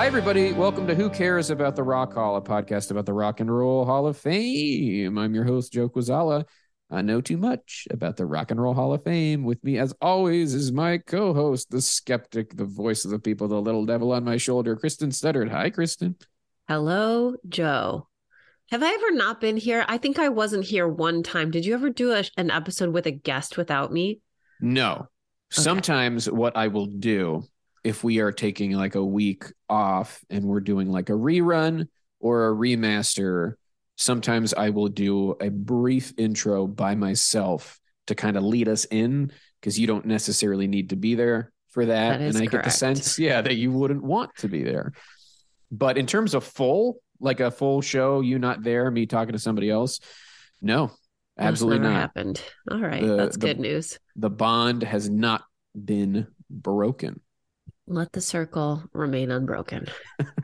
Hi, everybody. Welcome to Who Cares About the Rock Hall, a podcast about the Rock and Roll Hall of Fame. I'm your host, Joe Quazala. I know too much about the Rock and Roll Hall of Fame. With me, as always, is my co host, the skeptic, the voice of the people, the little devil on my shoulder, Kristen Studdard. Hi, Kristen. Hello, Joe. Have I ever not been here? I think I wasn't here one time. Did you ever do a, an episode with a guest without me? No. Okay. Sometimes what I will do if we are taking like a week off and we're doing like a rerun or a remaster, sometimes I will do a brief intro by myself to kind of lead us in because you don't necessarily need to be there for that. That and I get the sense, yeah, that you wouldn't want to be there. But in terms of full, like a full show, you not there, me talking to somebody else, no, absolutely never not. happened. All right, The- that's the- good news. The bond has not been broken. Let the circle remain unbroken.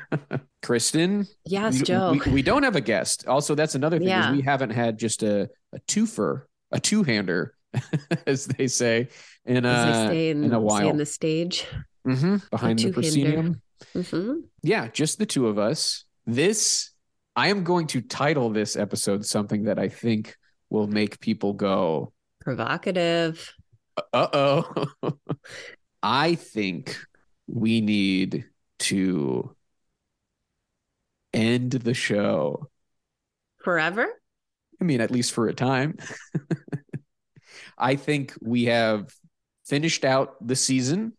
Kristen, Yes, we, Joe. we, we don't have a guest. Also, that's another thing Yeah. is we haven't had just a a twofer, a two hander, as they say, in a they stay in, in a while in the stage. Mhm, behind the proscenium. hmm Yeah, just the two of us. This I am going to title this episode something that I think will make people go, Provocative. "Uh oh." I think we need to end the show. Forever? I mean, at least for a time. I think we have finished out the season.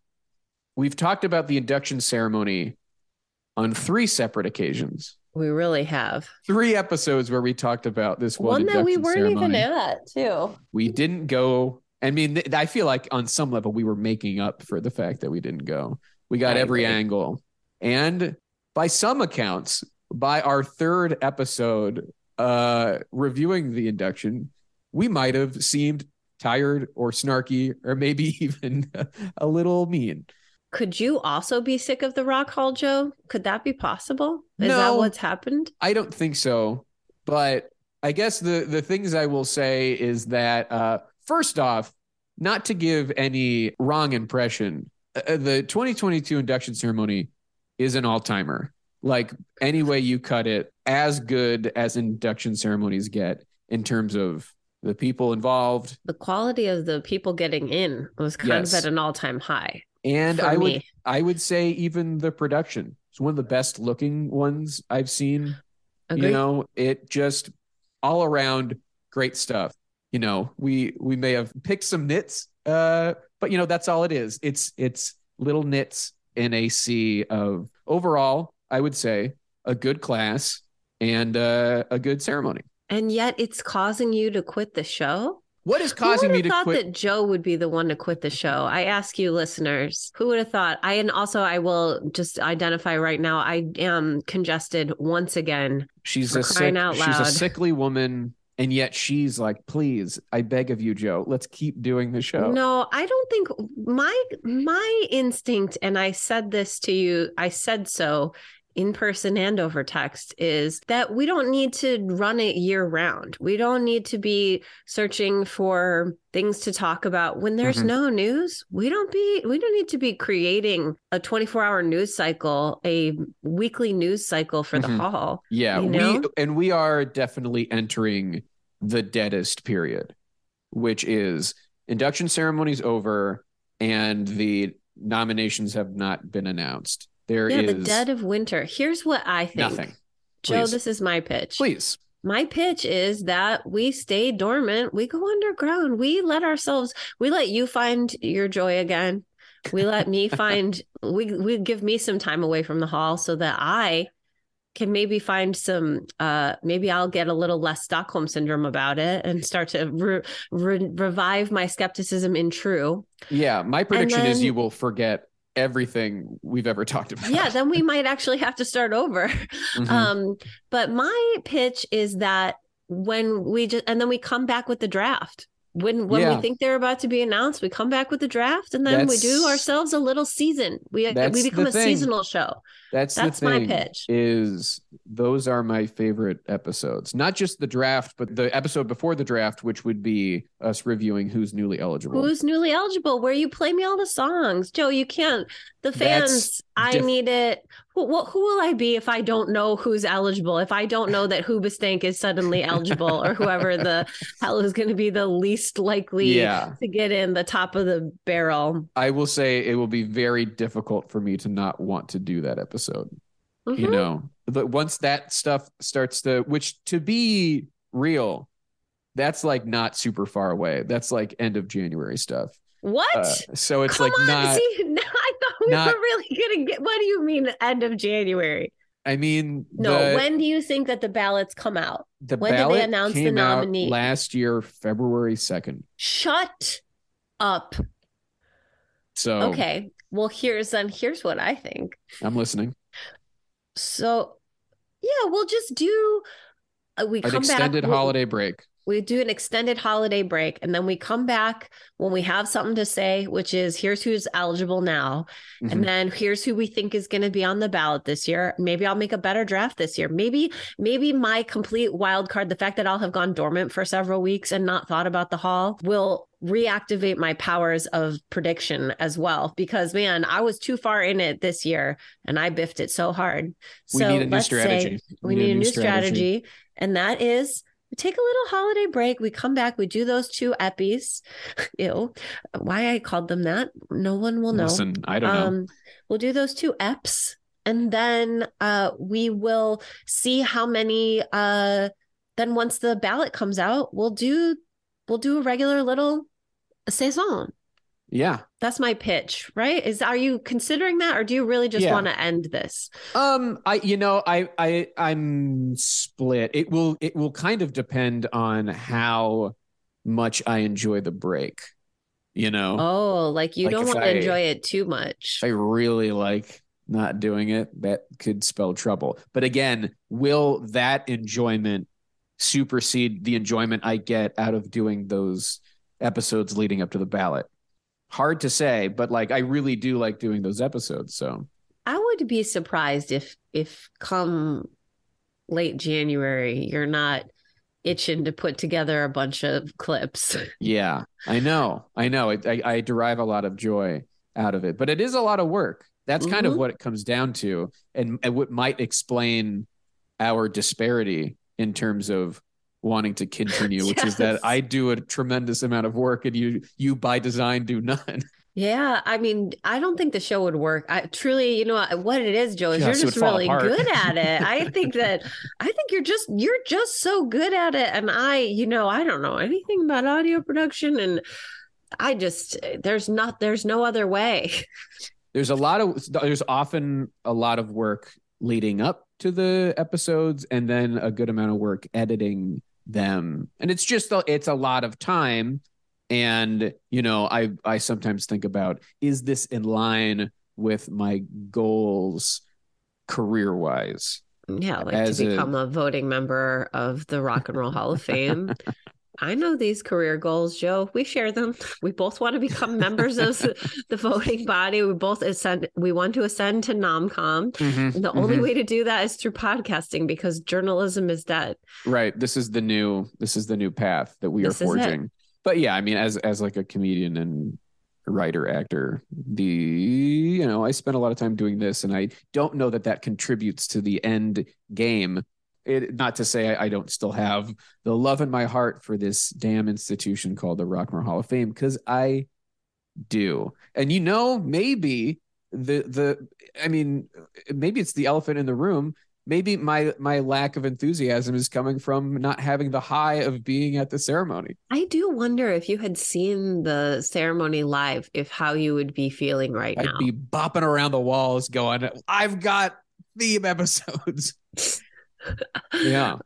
We've talked about the induction ceremony on three separate occasions. We really have. Three episodes where we talked about this one, One that we weren't even at, too. We didn't go. I mean, I feel like on some level we were making up for the fact that we didn't go. We got every angle. And by some accounts, by our third episode uh reviewing the induction, we might have seemed tired or snarky or maybe even a little mean. Could you also be sick of the Rock Hall, Joe? Could that be possible? Is that what's happened? I don't think so, but I guess the the things I will say is that uh, first off, not to give any wrong impression, uh, the 2022 induction ceremony is an all timer. Like any way you cut it, as good as induction ceremonies get in terms of the people involved, The quality of the people getting in was kind Yes. of at an all time high. and I would. I would say even the production. It's one of the best looking ones I've seen. Agree. you know it just all around great stuff you know we we may have picked some nits uh but you know that's all it is it's it's little nits in a sea of overall i would say a good class and uh, a good ceremony and yet it's causing you to quit the show? what is Who causing me to thought quit that Joe would be the one to quit the show? I ask you, listeners, who would have thought? I and also I will just identify right now. I am congested once again. she's a crying sick, out she's a sickly woman and yet she's like please i beg of you joe let's keep doing the show No, I don't think my my instinct, and I said this to you. I said so in person and over text is that we don't need to run it year round. We don't need to be searching for things to talk about when there's Mhm. no news. We don't be we don't need to be creating a 24-hour news cycle, a weekly news cycle for Mhm. the hall. Yeah, you we and we are definitely entering the deadest period. which is induction ceremonies over and the nominations have not been announced. There yeah, is the dead of winter. Here's what I think. nothing. Joe, Please. this is my pitch. Please. My pitch is that we stay dormant. We go underground. We let ourselves, we let you find your joy again. We let me find, we, we give me some time away from the hall so that I can maybe find some, uh, maybe I'll get a little less Stockholm syndrome about it and start to re- re- revive my skepticism in true. Yeah, my prediction is you will forget everything we've ever talked about. Yeah, then we might actually have to start over. Mhm. Um, but my pitch is that when we just and then we come back with the draft. When when Yeah. we think they're about to be announced, we come back with the draft and then we do ourselves a little season. We we become a thing. seasonal show. That's, That's my pitch. Is those are my favorite episodes. Not just the draft, but the episode before the draft, which would be us reviewing who's newly eligible. Who's newly eligible? Where you play me all the songs, Joe? You can't. The That's fans, I diff- need it. Who, wh- who will I be if I don't know who's eligible? If I don't know that Hoobastank is suddenly eligible, or whoever the hell is going to be the least likely yeah, to get in the top of the barrel? I will say it will be very difficult for me to not want to do that episode. You Mhm. know, but once that stuff starts to, which to be real, that's like not super far away. That's like end of January stuff. what? Uh, so it's Come like on, not. see, I thought we not- were really gonna get. What do you mean, end of January? I mean, No, the, when do you think that the ballots come out? the when did they announce the nominee? last year, February second. Shut up. So Okay. Well, here's then here's what I think. I'm listening. So, yeah, we'll just do. Uh, we An extended back. we'll- holiday break. We do an extended holiday break, and then we come back when we have something to say, which is here's who's eligible now, Mhm. and then here's who we think is going to be on the ballot this year. Maybe I'll make a better draft this year. Maybe, maybe my complete wild card, the fact that I'll have gone dormant for several weeks and not thought about the hall, will reactivate my powers of prediction as well. Because man, I was too far in it this year, and I biffed it so hard. We so need a new strategy. Say we need a new strategy, and that is we take a little holiday break. We come back. We do those two eppies. Ew. Why I called them that? No one will know. Listen, I don't know. Um, we'll do those two eps, and then uh, we will see how many. Uh, then once the ballot comes out, we'll do we'll do a regular little saison. Yeah. That's my pitch, right? Is are you considering that, or do you really just Yeah. want to end this? Um, I you know, I I I'm split. It will it will kind of depend on how much I enjoy the break. You know, Oh, like you Like don't want to enjoy it too much. I really like not doing it, that could spell trouble. But again, will that enjoyment supersede the enjoyment I get out of doing those episodes leading up to the ballot? Hard to say, but like I really do like doing those episodes. So I would be surprised if if come late January you're not itching to put together a bunch of clips. yeah, I know, I know. It, I, I derive a lot of joy out of it, but it is a lot of work. That's kind of Mhm. what it comes down to, and, and what might explain our disparity in terms of wanting to continue, which is that I do a tremendous amount of work, and you you by design do none. Yeah, I mean, I don't think the show would work. I truly, you know, what it is, Joe, is Just you're just really good at it. I think that I think you're just you're just so good at it and I, you know, I don't know anything about audio production and I just there's not there's no other way. There's a lot of there's often a lot of work leading up to the episodes, and then a good amount of work editing them, and it's just a, it's a lot of time. And you know, I I sometimes think about is this in line with my goals career wise? Yeah, like As to a- become a voting member of the Rock and Roll Hall of Fame. I know these career goals, Joe. We share them. We both want to become members of the voting body. We both ascend. We want to ascend to NomCom. And the only mm-hmm. way to do that is through podcasting because journalism is dead. right this is the new this is the new path that we This are forging but yeah i mean as as like a comedian and writer actor the you know i spent a lot of time doing this and i don't know that that contributes to the end game it not to say I, I don't still have the love in my heart for this damn institution called the Rock and Roll Hall of Fame because I do. And you know, maybe the the I mean, maybe it's the elephant in the room. Maybe my my lack of enthusiasm is coming from not having the high of being at the ceremony. I do wonder if you had seen the ceremony live, if how you would be feeling right I'd now. be bopping around the walls, going, "I've got theme episodes." yeah.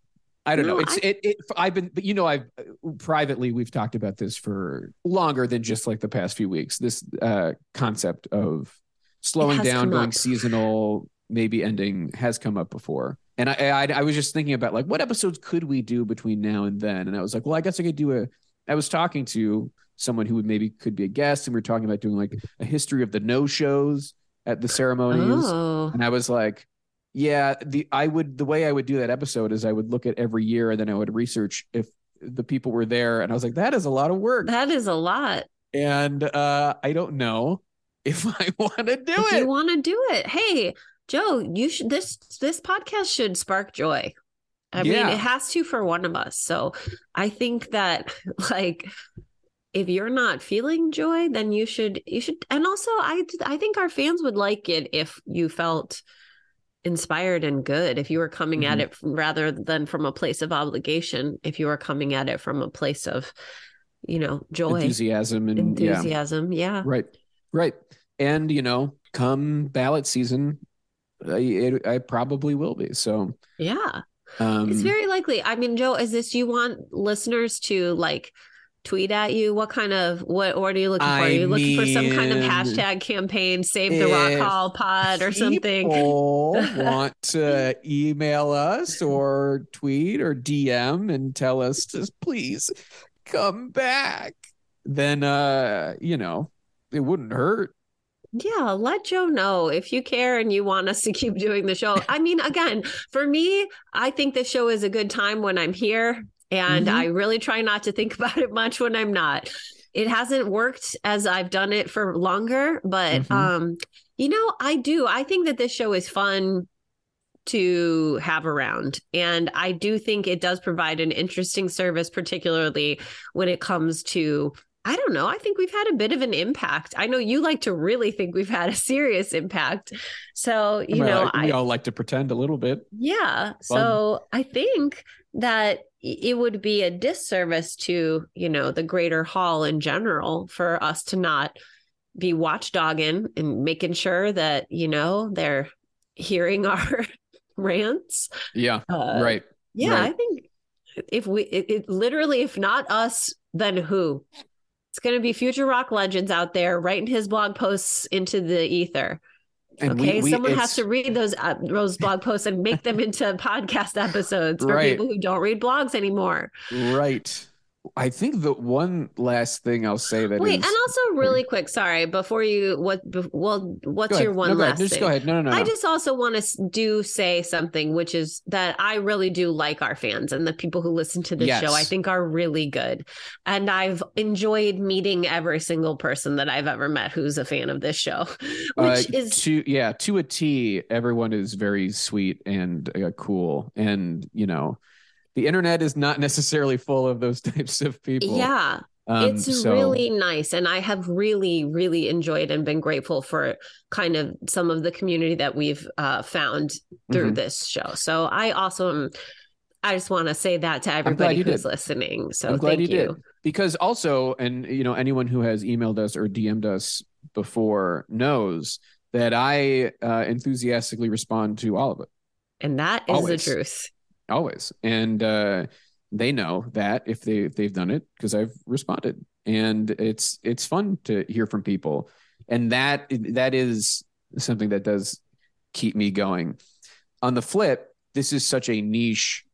I don't know. It's I- it, it. I've been, but you know, I've privately we've talked about this for longer than just like the past few weeks. This uh concept of slowing down, going up. seasonal, maybe ending has come up before. And I, I I was just thinking about like what episodes could we do between now and then, and I was like, well, I guess I could do a. I was talking to someone who would maybe could be a guest, and we are talking about doing like a history of the no shows at the ceremonies. Oh, And I was like, yeah, the I would the way I would do that episode is I would look at every year and then I would research if the people were there. And I was like, that is a lot of work. that is a lot. and uh I don't know if I want to do if it. you want to do it, hey, Joe, you should this this podcast should spark joy. I Yeah. mean, it has to for one of us. So I think that like if you're not feeling joy, then you should you should and also I I think our fans would like it if you felt inspired and good if you were coming at Mhm. it rather than from a place of obligation if you were coming at it from a place of you know joy enthusiasm and yeah. enthusiasm yeah Right. Right. And you know, come ballot season, I, it, I probably will be. So yeah um It's very likely. I mean, Joe, is this you want listeners to like tweet at you? What kind of what what are you looking for? Are you looking for some kind of hashtag campaign, save the rock hall pod or something? People want to email us or tweet or DM and tell us to please come back. Then uh, you know, it wouldn't hurt. Yeah, let Joe know if you care and you want us to keep doing the show. I mean, again, for me, I think the show is a good time when I'm here, and Mhm. I really try not to think about it much when I'm not. It hasn't worked as I've done it for longer, but Mhm. um, you know, I do. I think that this show is fun to have around, and I do think it does provide an interesting service, particularly when it comes to I don't know. I think we've had a bit of an impact. I know you like to really think we've had a serious impact. So, you know, we I all like to pretend a little bit. yeah. So, I think that it would be a disservice to, you know, the greater hall in general for us to not be watchdogging and making sure that, you know, they're hearing our rants. Yeah. Uh, right. yeah, Right. I think if we, it, it literally, if not us, then who? It's going to be future rock legends out there writing his blog posts into the ether. And okay, we- someone has to read those uh, those blog posts and make them into podcast episodes for Right. people who don't read blogs anymore. Right. I think the one last thing I'll say that Wait, is- and also really quick, sorry, before you what? be- Well, what's ahead. your one No, last Just thing? go ahead. No, no, no. I no. just also want to do say something, which is that I really do like our fans and the people who listen to this Yes. show. I think are really good, and I've enjoyed meeting every single person that I've ever met who's a fan of this show, which Uh, is to yeah to a T. Everyone is very sweet and uh, cool, and you know, the internet is not necessarily full of those types of people. yeah. Um, it's so- really nice and i have really really enjoyed and been grateful for kind of some of the community that we've uh, found through Mhm. this show so i also am i just want to say that to everybody who's did. listening so I'm glad thank you you, did. because also, and you know, anyone who has emailed us or DM'd us before knows that I uh, enthusiastically respond to all of it. and that is Always. the truth always. And uh they know that if they if they've done it because i've responded. And it's it's fun to hear from people. And that that is something that does keep me going. On the flip this is such a niche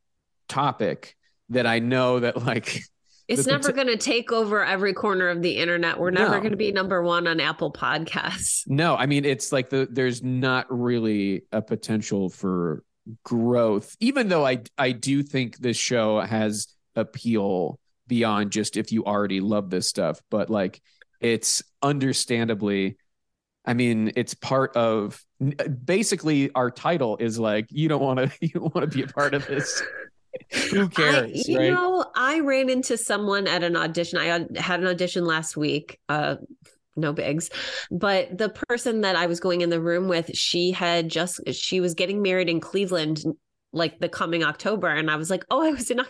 topic that i know that like it's never going to take over every corner of the internet. We're never No. going to be number one on apple podcasts. No i mean it's like the there's not really a potential for growth even though i i do think this show has appeal beyond just if you already love this stuff but like it's understandably I mean, it's part of basically our title is like you don't want to you don't want to be a part of this. Who cares? I, you right? know, I ran into someone at an audition. I had an audition last week. Uh, no bigs, but the person that I was going in the room with, she had just she was getting married in Cleveland like the coming October. And I was like, oh, I was in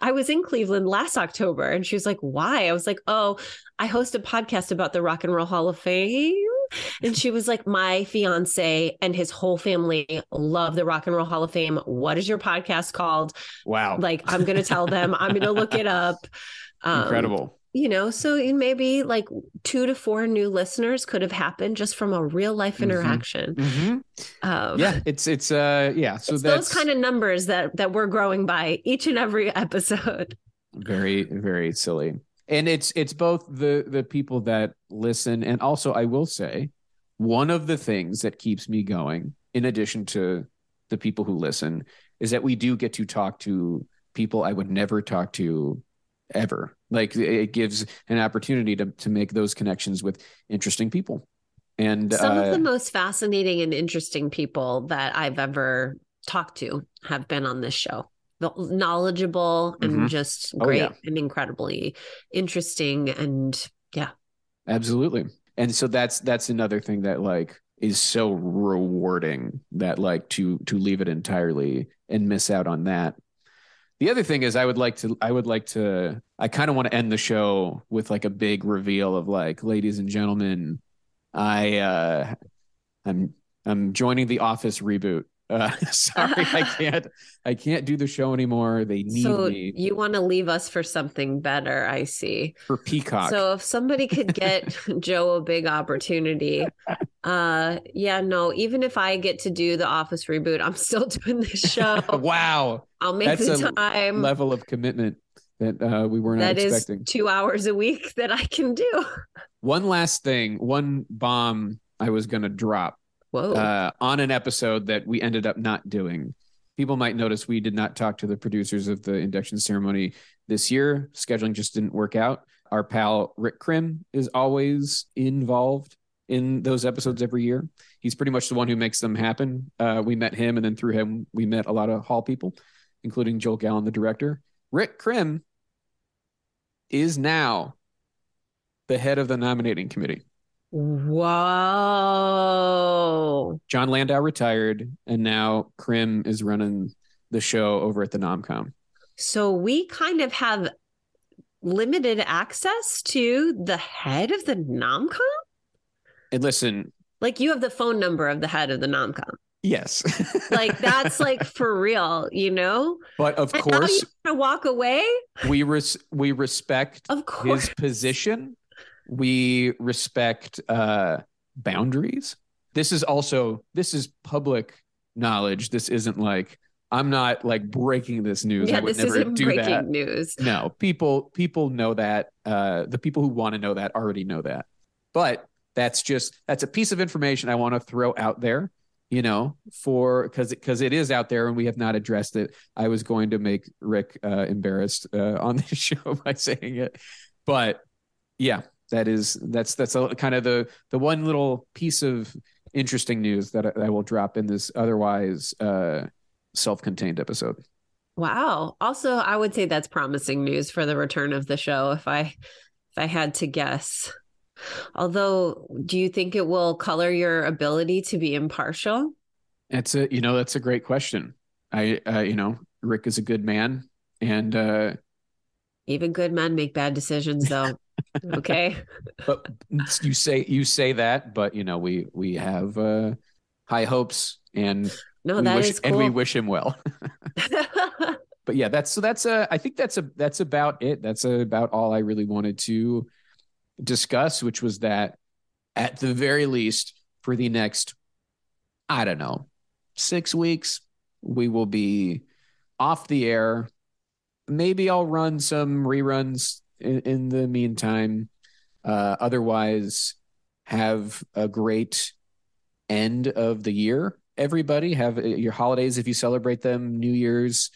I was in Cleveland last October. And she was like, why? I was like, oh, I host a podcast about the Rock and Roll Hall of Fame. And she was like, my fiance and his whole family love the Rock and Roll Hall of Fame. What is your podcast called? Wow. Like, I'm going to tell them, I'm going to look it up. Um, Incredible you know so maybe like two to four new listeners could have happened just from a real life mm-hmm. interaction mm-hmm. Mm-hmm. Um, yeah it's it's uh yeah so those kind of numbers that that we're growing by each and every episode very very silly and it's it's both the the people that listen and also i will say one of the things that keeps me going in addition to the people who listen is that we do get to talk to people i would never talk to ever. Like it gives an opportunity to to make those connections with interesting people. And some uh, of the most fascinating and interesting people that I've ever talked to have been on this show. Knowledgeable and mm-hmm. just great oh, yeah. and incredibly interesting and yeah. Absolutely. And so that's that's another thing that like is so rewarding that like to to leave it entirely and miss out on that the other thing is I would like to I would like to I kind of want to end the show with like a big reveal of like ladies and gentlemen I uh I'm I'm joining the office reboot uh, sorry, I can't. I can't do the show anymore. They need so me. You want to leave us for something better? I see. For Peacock. So if somebody could get Joe a big opportunity, uh, yeah, no. Even if I get to do the Office reboot, I'm still doing this show. wow, I'll make That's the time. level of commitment that uh, we were not that expecting. two hours a week that I can do. One last thing, one bomb I was to drop Whoa. Uh, on an episode that we ended up not doing. People might notice we did not talk to the producers of the induction ceremony this year. Scheduling just didn't work out. Our pal Rick Krim is always involved in those episodes every year. He's pretty much the one who makes them happen. Uh, we met him, and then through him, we met a lot of Hall people, including Joel Gallen, the director. Rick Krim is now the head of the nominating committee. Whoa. Jon Landau retired, and now Krim is running the show over at the Nomcom. So we kind of have limited access to the head of the Nomcom? And listen, like you have the phone number of the head of the Nomcom. Yes. like that's like for real, you know? But of and course, to walk away. We res- we respect of course. his position we respect uh, boundaries. This is also this is public knowledge. This isn't like I'm not like breaking this news. Yeah, I would this never isn't do breaking that. news. No, people people know that. Uh, the people who want to know that already know that. But that's just that's a piece of information I want to throw out there. You know, for because because it is out there and we have not addressed it. I was going to make Rick uh, embarrassed uh, on the show by saying it, but yeah, that is that's that's a, kind of the the one little piece of interesting news that I, I will drop in this otherwise uh, self-contained episode. Wow. Also, I would say that's promising news for the return of the show if I if I had to guess. Although, do you think it will color your ability to be impartial? That's a you know that's a great question. I uh, you know Rick is a good man and uh even good men make bad decisions though. okay but you say you say that but you know we we have uh high hopes and no that wish, is cool. and we wish him well but yeah that's so that's a i think that's a that's about it that's a, about all i really wanted to discuss which was that at the very least for the next i don't know six weeks we will be off the air maybe i'll run some reruns in, in the meantime. Uh, otherwise, have a great end of the year. Everybody have uh, your holidays if you celebrate them. New Year's,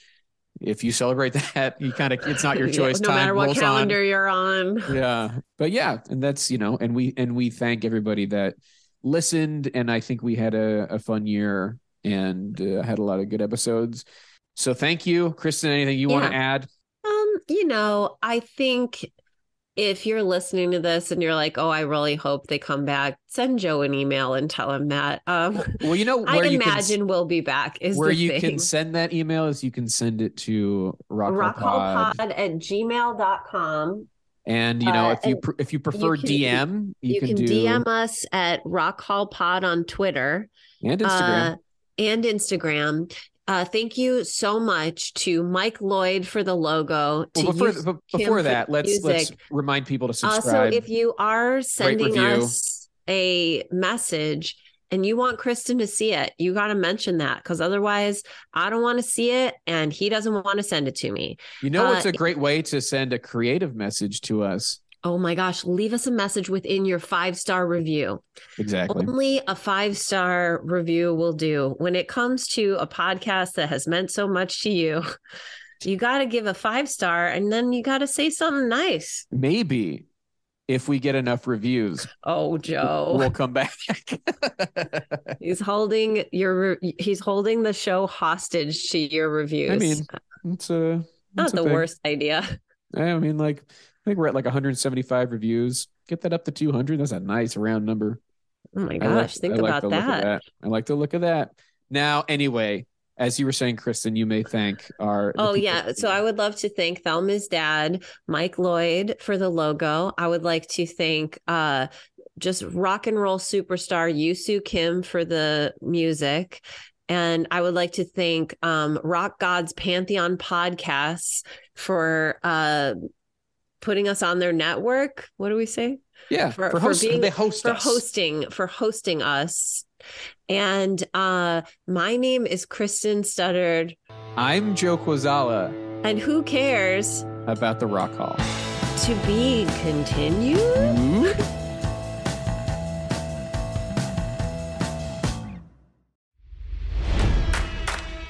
if you celebrate that, you kind of it's not your choice. no time matter what calendar on. you're on. Yeah, but yeah, and that's you know, and we and we thank everybody that listened, and I think we had a, a fun year and uh, had a lot of good episodes. So thank you, Kristen. Anything you yeah. want to add? Um, you know, I think if you're listening to this and you're like, oh, I really hope they come back, send Joe an email and tell him that. Um, well, you know, I imagine can, we'll be back. Is where you thing. can send that email is you can send it to rockhallpod at gmail.com. And you know, uh, if you if you prefer you can, DM, you, you can, can do... DM us at Rock Hall Pod on Twitter and Instagram. Uh, and Instagram. Uh, thank you so much to Mike Lloyd for the logo. Well, before before that, let's music. let's remind people to subscribe. Also, if you are sending us a message and you want Kristen to see it, you got to mention that because otherwise, I don't want to see it, and he doesn't want to send it to me. You know, what's uh, a great way to send a creative message to us Oh my gosh, leave us a message within your five star review. Exactly. Only a five star review will do. When it comes to a podcast that has meant so much to you, you got to give a five star and then you got to say something nice. Maybe if we get enough reviews. Oh, Joe. We'll come back. he's holding your he's holding the show hostage to your reviews. I mean, it's a not the thing. worst idea. I mean, like I think we're at like 175 reviews. Get that up to 200. That's a nice round number. Oh my gosh, like, think like about that. that. I like the look of that. Now, anyway, as you were saying, Kristen, you may thank our. Oh, yeah. So I would love to thank Thelma's dad, Mike Lloyd, for the logo. I would like to thank uh, just rock and roll superstar Yusu Kim for the music. And I would like to thank um, Rock Gods Pantheon podcasts for uh, putting us on their network. What do we say? Yeah, for, for, host, being they host for us. hosting for hosting us. And uh, my name is Kristen Studdard. I'm Joe Quazala. And who cares about the Rock Hall? To be continued.